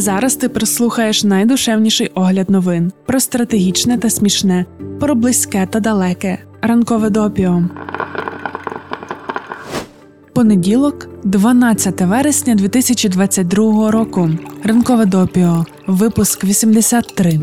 Зараз ти прислухаєш найдушевніший огляд новин про стратегічне та смішне, про близьке та далеке. Ранкове допіо. Понеділок, 12 вересня 2022 року. Ранкове допіо. Випуск 83.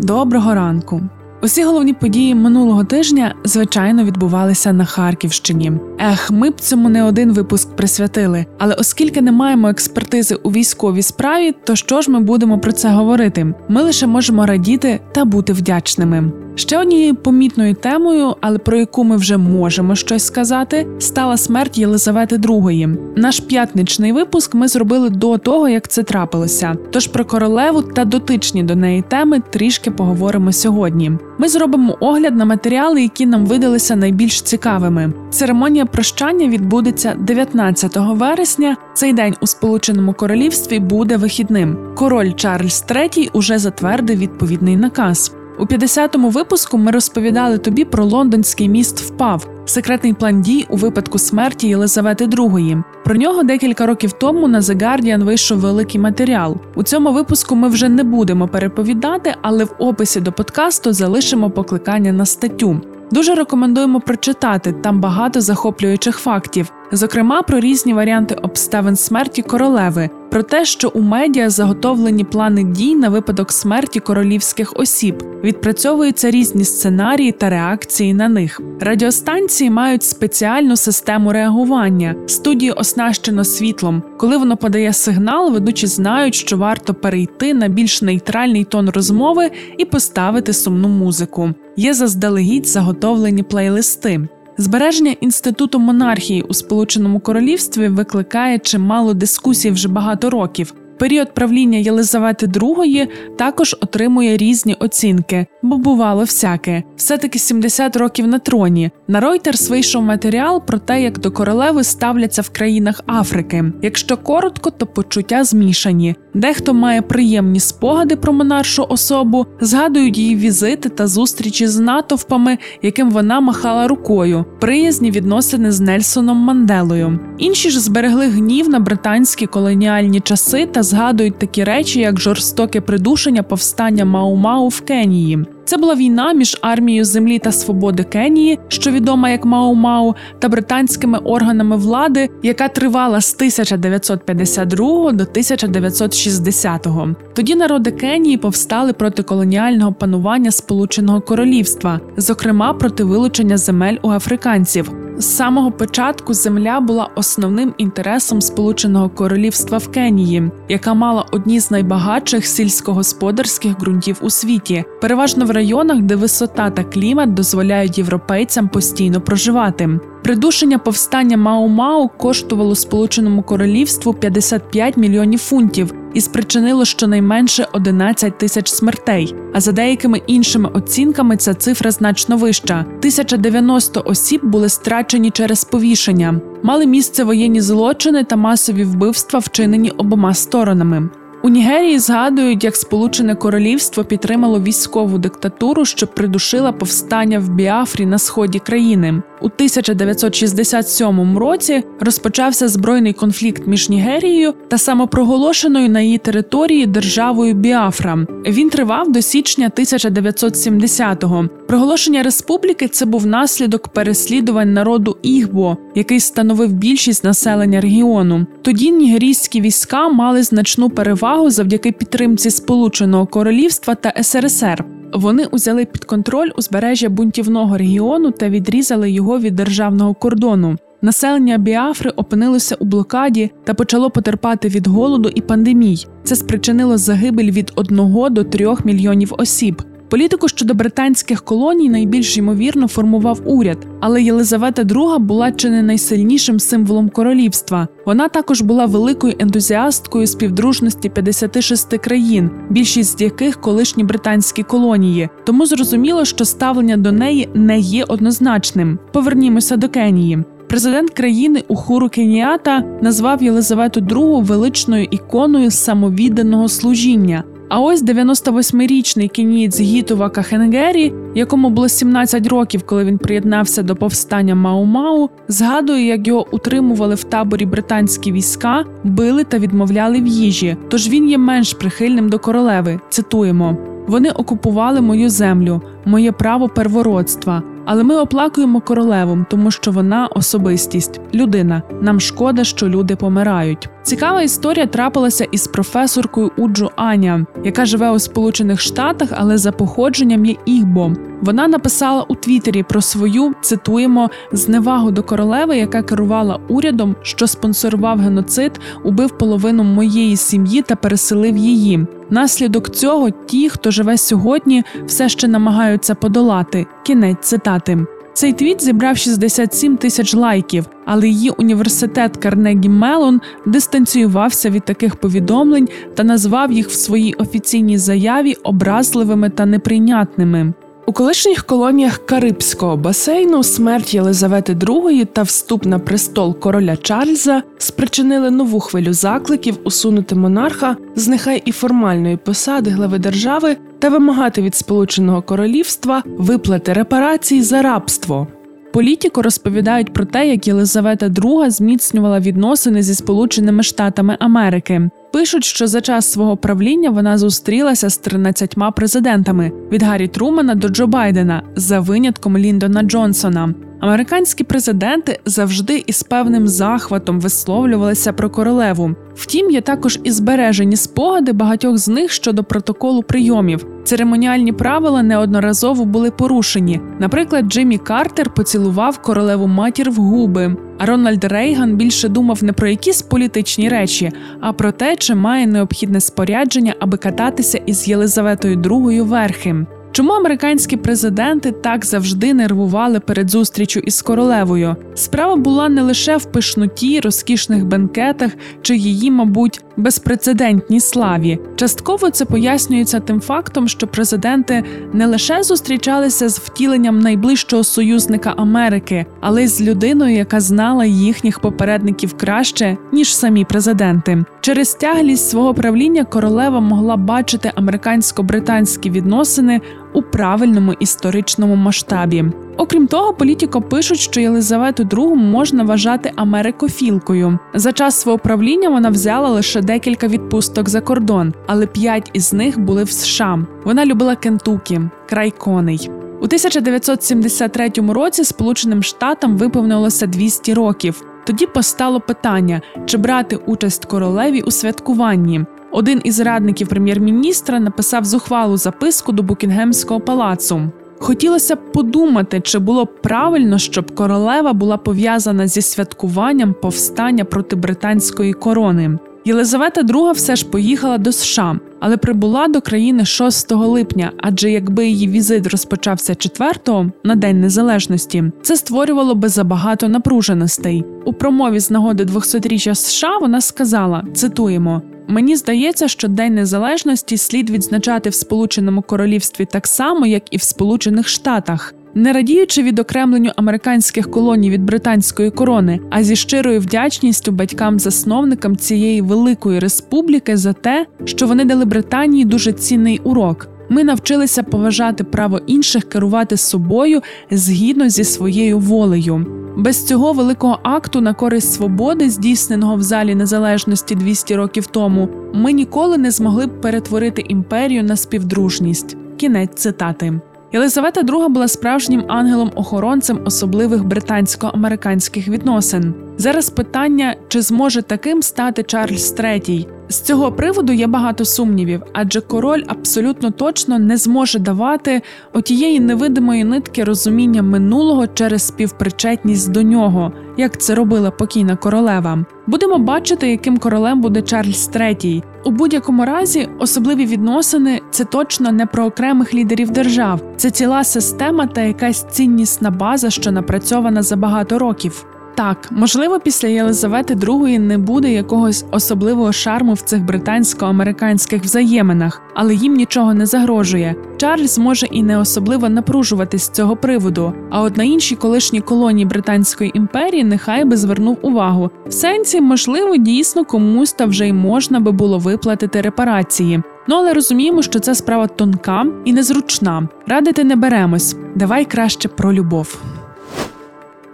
Доброго ранку. Усі головні події минулого тижня, звичайно, відбувалися на Харківщині. Ех, ми б цьому не один випуск присвятили. Але оскільки не маємо експертизи у військовій справі, то що ж ми будемо про це говорити? Ми лише можемо радіти та бути вдячними. Ще однією помітною темою, але про яку ми вже можемо щось сказати, стала смерть Єлизавети II. Наш п'ятничний випуск ми зробили до того, як це трапилося. Тож про королеву та дотичні до неї теми трішки поговоримо сьогодні. Ми зробимо огляд на матеріали, які нам видалися найбільш цікавими. Церемонія прощання відбудеться 19 вересня. Цей день у Сполученому Королівстві буде вихідним. Король Чарльз III уже затвердив відповідний наказ. У 50-му випуску ми розповідали тобі про лондонський міст впав, секретний план дій у випадку смерті Єлизавети II. Про нього декілька років тому на The Guardian вийшов великий матеріал. У цьому випуску ми вже не будемо переповідати, але в описі до подкасту залишимо покликання на статтю. Дуже рекомендуємо прочитати там багато захоплюючих фактів, зокрема про різні варіанти обставин смерті королеви, про те, що у медіа заготовлені плани дій на випадок смерті королівських осіб, відпрацьовуються різні сценарії та реакції на них. Радіостанції мають спеціальну систему реагування. Студії оснащено світлом. Коли воно подає сигнал, ведучі знають, що варто перейти на більш нейтральний тон розмови і поставити сумну музику. Є заздалегідь заготовлені плейлисти. Збереження інституту монархії у Сполученому Королівстві викликає чимало дискусій вже багато років. Період правління Єлизавети II також отримує різні оцінки, бо бувало всяке. Все-таки 70 років на троні. На Reuters вийшов матеріал про те, як до королеви ставляться в країнах Африки. Якщо коротко, то почуття змішані. Дехто має приємні спогади про монаршу особу, згадують її візити та зустрічі з натовпами, яким вона махала рукою, приязні відносини з Нельсоном Манделою. Інші ж зберегли гнів на британські колоніальні часи та згадують такі речі, як жорстоке придушення повстання Мау-Мау в Кенії. Це була війна між армією землі та свободи Кенії, що відома як Мау-Мау, та британськими органами влади, яка тривала з 1952 до 1960. Тоді народи Кенії повстали проти колоніального панування Сполученого Королівства, зокрема проти вилучення земель у африканців. З самого початку земля була основним інтересом Сполученого Королівства в Кенії, яка мала одні з найбагатших сільськогосподарських ґрунтів у світі, переважно в районах, де висота та клімат дозволяють європейцям постійно проживати. Придушення повстання Мау-Мау коштувало Сполученому Королівству 55 мільйонів фунтів і спричинило щонайменше 11 тисяч смертей. А за деякими іншими оцінками ця цифра значно вища: 1090 осіб були страчені через повішення, мали місце воєнні злочини та масові вбивства, вчинені обома сторонами. У Нігерії згадують, як Сполучене Королівство підтримало військову диктатуру, що придушила повстання в Біафрі на сході країни. У 1967 році розпочався збройний конфлікт між Нігерією та самопроголошеною на її території державою Біафра. Він тривав до січня 1970-го. Проголошення республіки це був наслідок переслідувань народу Ігбо, який становив більшість населення регіону. Тоді нігерійські війська мали значну перевагу завдяки підтримці Сполученого Королівства та СРСР. Вони узяли під контроль узбережжя бунтівного регіону та відрізали його від державного кордону. Населення Біафри опинилося у блокаді та почало потерпати від голоду і пандемій. Це спричинило загибель від 1 до 3 мільйонів осіб. Політику щодо британських колоній найбільш ймовірно формував уряд, але Єлизавета II була чи не найсильнішим символом королівства. Вона також була великою ентузіасткою співдружності 56 країн, більшість з яких колишні британські колонії. Тому зрозуміло, що ставлення до неї не є однозначним. Повернімося до Кенії. Президент країни Ухуру Кеніата назвав Єлизавету II величною іконою самовідданого служіння. А ось 98-річний кінієць Гітова Кахенгері, якому було 17 років, коли він приєднався до повстання Мау-Мау, згадує, як його утримували в таборі британські війська, били та відмовляли в їжі. Тож він є менш прихильним до королеви. Цитуємо. Вони окупували мою землю, моє право первородства. Але ми оплакуємо королеву, тому що вона особистість, людина. Нам шкода, що люди помирають. Цікава історія трапилася із професоркою Уджу Аня, яка живе у Сполучених Штатах, але за походженням є ігбо. Вона написала у Твіттері про свою цитуємо зневагу до королеви, яка керувала урядом, що спонсорував геноцид, убив половину моєї сім'ї та переселив її. Наслідок цього ті, хто живе сьогодні, все ще намагаються подолати. Кінець цитати. Цей твіт зібрав 67 тисяч лайків, але її університет Карнегі Мелон дистанціювався від таких повідомлень та назвав їх в своїй офіційній заяві образливими та неприйнятними. У колишніх колоніях Карибського басейну смерть Єлизавети II та вступ на престол короля Чарльза спричинили нову хвилю закликів усунути монарха з нехай і формальної посади глави держави та вимагати від Сполученого Королівства виплати репарацій за рабство. Політико розповідають про те, як Єлизавета II зміцнювала відносини зі Сполученими Штатами Америки. Пишуть, що за час свого правління вона зустрілася з 13 президентами від Гаррі Трумана до Джо Байдена за винятком Ліндона Джонсона. Американські президенти завжди із певним захватом висловлювалися про королеву. Втім, є також і збережені спогади багатьох з них щодо протоколу прийомів. Церемоніальні правила неодноразово були порушені. Наприклад, Джиммі Картер поцілував королеву матір в губи. А Рональд Рейган більше думав не про якісь політичні речі, а про те, чи має необхідне спорядження, аби кататися із Єлизаветою II верхи. Чому американські президенти так завжди нервували перед зустрічю із королевою? Справа була не лише в пишноті, розкішних бенкетах чи її, мабуть, безпрецедентній славі. Частково це пояснюється тим фактом, що президенти не лише зустрічалися з втіленням найближчого союзника Америки, але й з людиною, яка знала їхніх попередників краще ніж самі президенти. Через тяглість свого правління королева могла бачити американсько-британські відносини у правильному історичному масштабі. Окрім того, політико пишуть, що Єлизавету II можна вважати америкофілкою. За час свого правління вона взяла лише декілька відпусток за кордон, але п'ять із них були в США. Вона любила Кентукі, край коней. У 1973 році Сполученим Штатам виповнилося 200 років. Тоді постало питання, чи брати участь королеві у святкуванні. Один із радників прем'єр-міністра написав зухвалу записку до Букінгемського палацу. Хотілося б подумати, чи було б правильно, щоб королева була пов'язана зі святкуванням повстання проти британської корони. Єлизавета II все ж поїхала до США, але прибула до країни 6 липня. Адже якби її візит розпочався 4-го, на День Незалежності, це створювало би забагато напруженостей. У промові з нагоди 200-річчя США вона сказала: цитуємо. Мені здається, що День Незалежності слід відзначати в Сполученому Королівстві так само, як і в Сполучених Штатах. Не радіючи відокремленню американських колоній від британської корони, а зі щирою вдячністю батькам-засновникам цієї великої республіки за те, що вони дали Британії дуже цінний урок. Ми навчилися поважати право інших керувати собою згідно зі своєю волею. Без цього великого акту на користь свободи, здійсненого в залі незалежності 200 років тому, ми ніколи не змогли б перетворити імперію на співдружність. Кінець цитати. Єлизавета II була справжнім ангелом-охоронцем особливих британсько-американських відносин. Зараз питання, чи зможе таким стати Чарльз III. З цього приводу є багато сумнівів, адже король абсолютно точно не зможе давати отієї невидимої нитки розуміння минулого через співпричетність до нього, як це робила покійна королева. Будемо бачити, яким королем буде Чарльз III. У будь-якому разі особливі відносини це точно не про окремих лідерів держав, це ціла система та якась ціннісна база, що напрацьована за багато років. Так, можливо, після Єлизавети II не буде якогось особливого шарму в цих британсько-американських взаєминах, але їм нічого не загрожує. Чарльз може і не особливо напружуватись з цього приводу. А от на інші колишні колонії Британської імперії нехай би звернув увагу. В сенсі, можливо, дійсно комусь та вже й можна би було виплатити репарації. Ну але розуміємо, що це справа тонка і незручна. Радити не беремось. Давай краще про любов.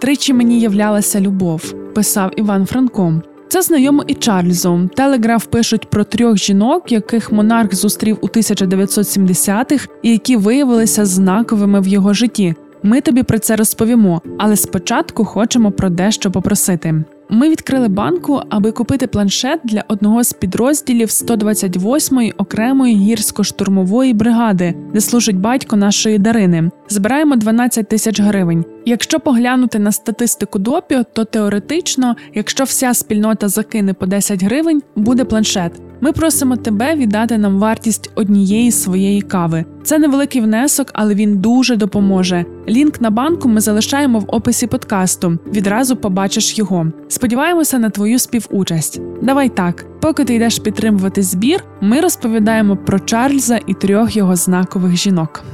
Тричі мені являлася любов, писав Іван Франко. Це знайомо і Чарльзу. Телеграф пишуть про трьох жінок, яких монарх зустрів у 1970-х і які виявилися знаковими в його житті. Ми тобі про це розповімо, але спочатку хочемо про дещо попросити. Ми відкрили банку, аби купити планшет для одного з підрозділів 128-ї окремої гірсько-штурмової бригади, де служить батько нашої Дарини. Збираємо 12 тисяч гривень. Якщо поглянути на статистику допіо, то теоретично, якщо вся спільнота закине по 10 гривень, буде планшет. Ми просимо тебе віддати нам вартість однієї своєї кави. Це невеликий внесок, але він дуже допоможе. Лінк на банку ми залишаємо в описі подкасту. Відразу побачиш його. Сподіваємося на твою співучасть. Давай так, поки ти йдеш підтримувати збір, ми розповідаємо про Чарльза і трьох його знакових жінок.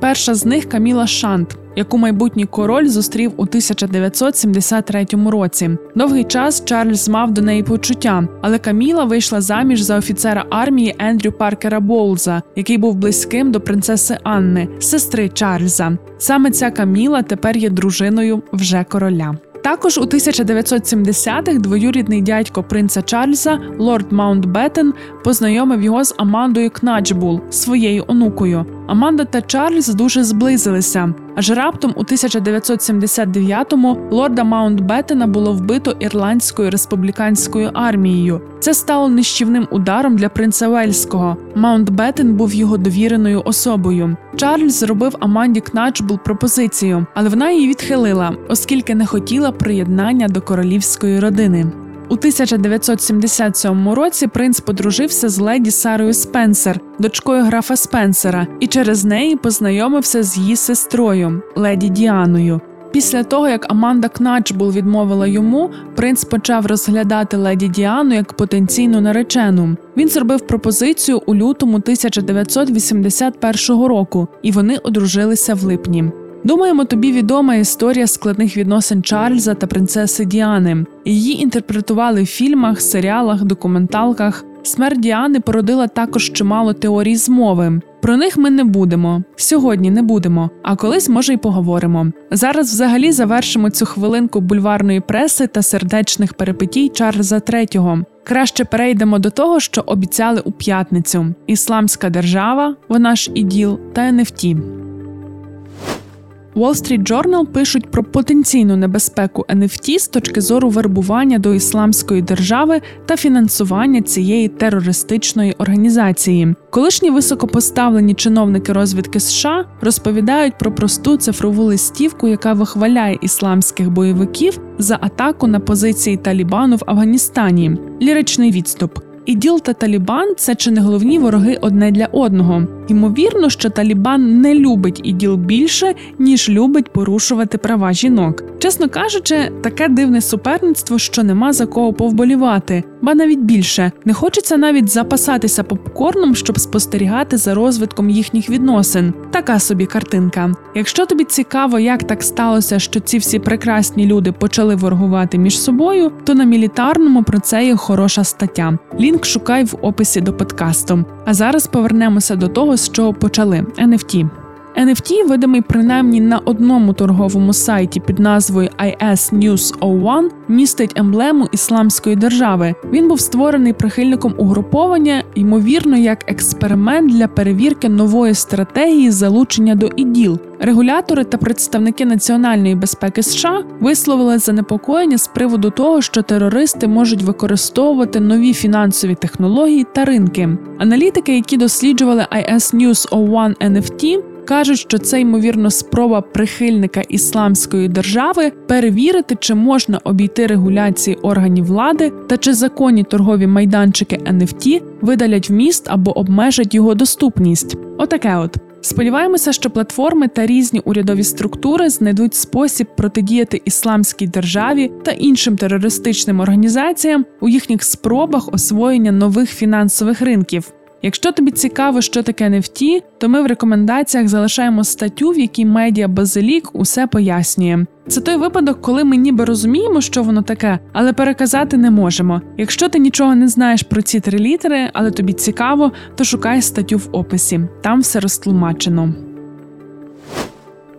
Перша з них Каміла Шант, яку майбутній король зустрів у 1973 році. Довгий час Чарльз мав до неї почуття, але Каміла вийшла заміж за офіцера армії Ендрю Паркера Боулза, який був близьким до принцеси Анни, сестри Чарльза. Саме ця Каміла тепер є дружиною вже короля. Також у 1970-х двоюрідний дядько принца Чарльза, лорд Маунтбеттен, познайомив його з Амандою Кначбул, своєю онукою. Аманда та Чарльз дуже зблизилися. Аж раптом у 1979-му лорда Маунтбеттена було вбито ірландською республіканською армією. Це стало нищівним ударом для принца Вельського. Маунтбеттен був його довіреною особою. Чарльз зробив Аманді Кначбул пропозицію, але вона її відхилила, оскільки не хотіла приєднання до королівської родини. У 1977 році принц подружився з леді Сарою Спенсер, дочкою графа Спенсера, і через неї познайомився з її сестрою, леді Діаною. Після того, як Аманда Кначбул відмовила йому, принц почав розглядати леді Діану як потенційну наречену. Він зробив пропозицію у лютому 1981 року, і вони одружилися в липні. Думаємо, тобі відома історія складних відносин Чарльза та принцеси Діани. Її інтерпретували в фільмах, серіалах, документалках. Смерть Діани породила також чимало теорій змови. Про них ми не будемо. Сьогодні не будемо, а колись може й поговоримо. Зараз взагалі завершимо цю хвилинку бульварної преси та сердечних перепитій Чарльза III. Краще перейдемо до того, що обіцяли у п'ятницю: Ісламська держава, вона ж іділ та NFT. Wall Street Journal пишуть про потенційну небезпеку NFT з точки зору вербування до ісламської держави та фінансування цієї терористичної організації. Колишні високопоставлені чиновники розвідки США розповідають про просту цифрову листівку, яка вихваляє ісламських бойовиків за атаку на позиції Талібану в Афганістані. Ліричний відступ. Іділ та Талібан це чи не головні вороги одне для одного. Ймовірно, що Талібан не любить іділ більше, ніж любить порушувати права жінок. Чесно кажучи, таке дивне суперництво, що нема за кого повболівати, ба навіть більше не хочеться навіть запасатися попкорном, щоб спостерігати за розвитком їхніх відносин. Така собі картинка. Якщо тобі цікаво, як так сталося, що ці всі прекрасні люди почали воргувати між собою, то на мілітарному про це є хороша стаття. Лінк шукай в описі до подкасту. А зараз повернемося до того, з чого почали NFT. NFT видимий принаймні на одному торговому сайті під назвою IS News 01, містить емблему ісламської держави. Він був створений прихильником угруповання, ймовірно, як експеримент для перевірки нової стратегії залучення до іділ. Регулятори та представники національної безпеки США висловили занепокоєння з приводу того, що терористи можуть використовувати нові фінансові технології та ринки. Аналітики, які досліджували IS News 01 NFT, кажуть, що це ймовірно спроба прихильника ісламської держави перевірити, чи можна обійти регуляції органів влади та чи законні торгові майданчики NFT видалять вміст або обмежать його доступність. Отаке от. Сподіваємося, що платформи та різні урядові структури знайдуть спосіб протидіяти ісламській державі та іншим терористичним організаціям у їхніх спробах освоєння нових фінансових ринків. Якщо тобі цікаво, що таке NFT, то ми в рекомендаціях залишаємо статтю, в якій медіа Базилік усе пояснює. Це той випадок, коли ми ніби розуміємо, що воно таке, але переказати не можемо. Якщо ти нічого не знаєш про ці три літери, але тобі цікаво, то шукай статтю в описі. Там все розтлумачено.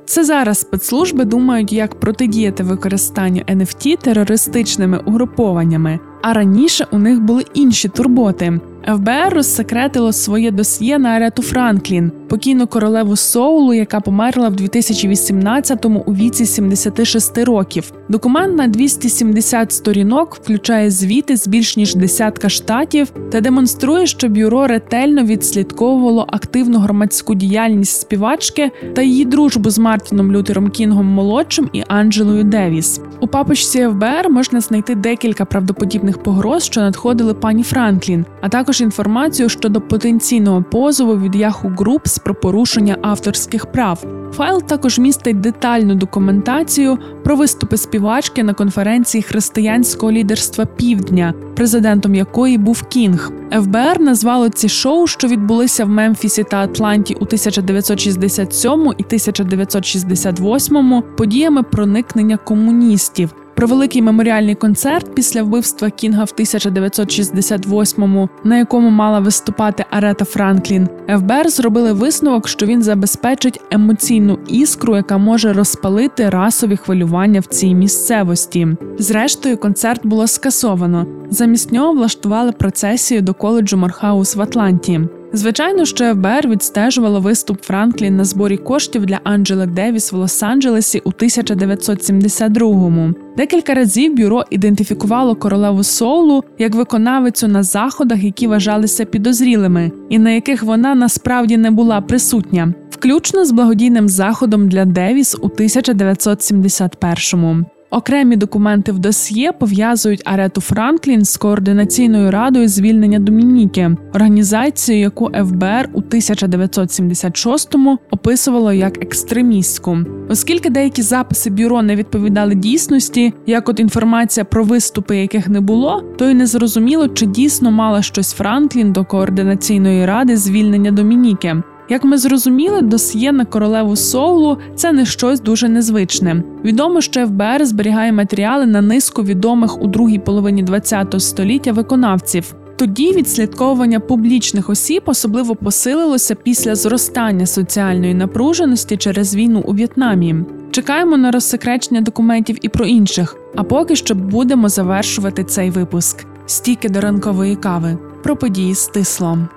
Це зараз спецслужби думають, як протидіяти використанню NFT терористичними угрупованнями, а раніше у них були інші турботи. ФБР розсекретило своє досьє на Арету Франклін, покійну королеву Соулу, яка померла в 2018-му у віці 76 років. Документ на 270 сторінок включає звіти з більш ніж десятка штатів та демонструє, що бюро ретельно відслідковувало активну громадську діяльність співачки та її дружбу з Мартіном Лютером Кінгом молодшим і Анджелою Девіс. У папочці ФБР можна знайти декілька правдоподібних погроз, що надходили пані Франклін, а також інформацію щодо потенційного позову від Yahoo Groups про порушення авторських прав. Файл також містить детальну документацію про виступи співачки на конференції християнського лідерства Півдня, президентом якої був Кінг. ФБР назвало ці шоу, що відбулися в Мемфісі та Атланті у 1967 і 1968 подіями проникнення комуністів. Про великий меморіальний концерт після вбивства Кінга в 1968-му, на якому мала виступати Арета Франклін, ФБР зробили висновок, що він забезпечить емоційну іскру, яка може розпалити расові хвилювання в цій місцевості. Зрештою, концерт було скасовано. Замість нього влаштували процесію до коледжу Морхаус в Атланті. Звичайно, що ФБР відстежувало виступ Франклін на зборі коштів для Анджели Девіс в Лос-Анджелесі у 1972-му. Декілька разів бюро ідентифікувало королеву Соулу як виконавицю на заходах, які вважалися підозрілими, і на яких вона насправді не була присутня, включно з благодійним заходом для Девіс у 1971-му. Окремі документи в досьє пов'язують Арету Франклін з координаційною радою звільнення Домініки, організацію, яку ФБР у 1976-му описувало як екстремістську. Оскільки деякі записи бюро не відповідали дійсності, як от інформація про виступи, яких не було, то й не зрозуміло, чи дійсно мала щось Франклін до координаційної ради звільнення Домініки. Як ми зрозуміли, досьє на королеву Соулу це не щось дуже незвичне. Відомо, що ФБР зберігає матеріали на низку відомих у другій половині ХХ століття виконавців. Тоді відслідковування публічних осіб особливо посилилося після зростання соціальної напруженості через війну у В'єтнамі. Чекаємо на розсекречення документів і про інших. А поки що будемо завершувати цей випуск. Стіки до ранкової кави про події з тислом.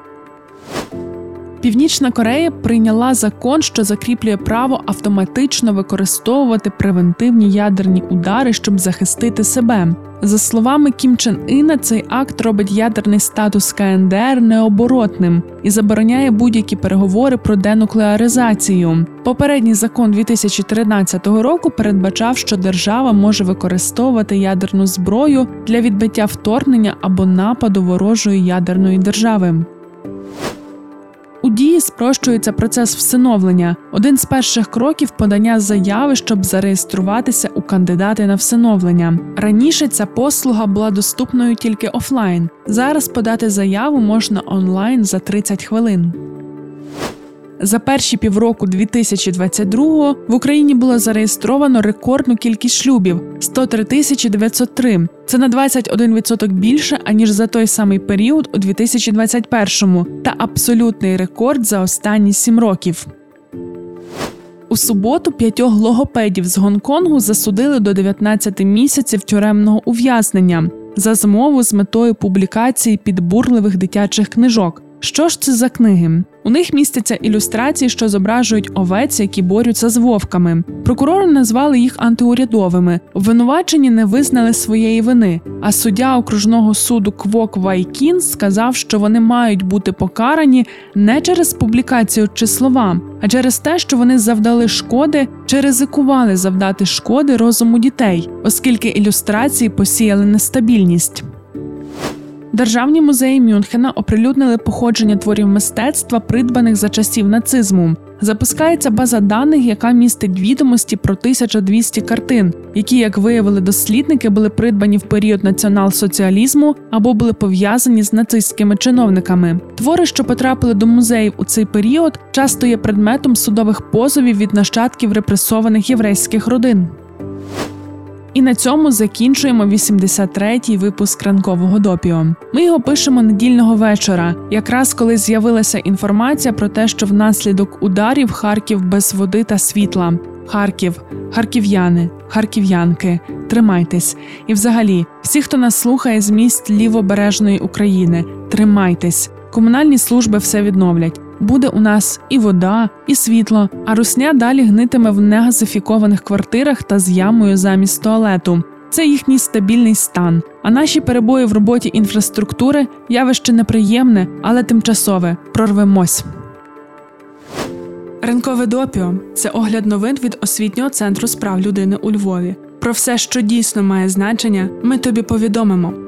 Північна Корея прийняла закон, що закріплює право автоматично використовувати превентивні ядерні удари, щоб захистити себе. За словами Кім Чен Іна, цей акт робить ядерний статус КНДР необоротним і забороняє будь-які переговори про денуклеаризацію. Попередній закон 2013 року передбачав, що держава може використовувати ядерну зброю для відбиття вторгнення або нападу ворожої ядерної держави. У дії спрощується процес всиновлення. Один з перших кроків подання заяви, щоб зареєструватися у кандидати на всиновлення. Раніше ця послуга була доступною тільки офлайн. Зараз подати заяву можна онлайн за 30 хвилин. За перші півроку 2022-го в Україні було зареєстровано рекордну кількість шлюбів 103 тисячі 903. Це на 21% більше аніж за той самий період у 2021-му та абсолютний рекорд за останні сім років. У суботу п'ятьох логопедів з Гонконгу засудили до 19 місяців тюремного ув'язнення за змову з метою публікації підбурливих дитячих книжок. Що ж це за книги? У них містяться ілюстрації, що зображують овець, які борються з вовками. Прокурори назвали їх антиурядовими. Обвинувачені не визнали своєї вини. А суддя окружного суду Квок Вайкін сказав, що вони мають бути покарані не через публікацію чи слова, а через те, що вони завдали шкоди чи ризикували завдати шкоди розуму дітей, оскільки ілюстрації посіяли нестабільність. Державні музеї Мюнхена оприлюднили походження творів мистецтва, придбаних за часів нацизму. запускається база даних, яка містить відомості про 1200 картин, які, як виявили дослідники, були придбані в період націонал-соціалізму або були пов'язані з нацистськими чиновниками. Твори, що потрапили до музеїв у цей період, часто є предметом судових позовів від нащадків репресованих єврейських родин. І на цьому закінчуємо 83-й випуск ранкового допіо. Ми його пишемо недільного вечора, якраз коли з'явилася інформація про те, що внаслідок ударів Харків без води та світла. Харків, харків'яни, харків'янки, тримайтесь. І, взагалі, всі, хто нас слухає з міст лівобережної України, тримайтесь. Комунальні служби все відновлять. Буде у нас і вода, і світло, а русня далі гнитиме в негазифікованих квартирах та з ямою замість туалету. Це їхній стабільний стан. А наші перебої в роботі інфраструктури явище неприємне, але тимчасове. Прорвемось. Ринкове допіо це огляд новин від освітнього центру справ людини у Львові. Про все, що дійсно має значення, ми тобі повідомимо.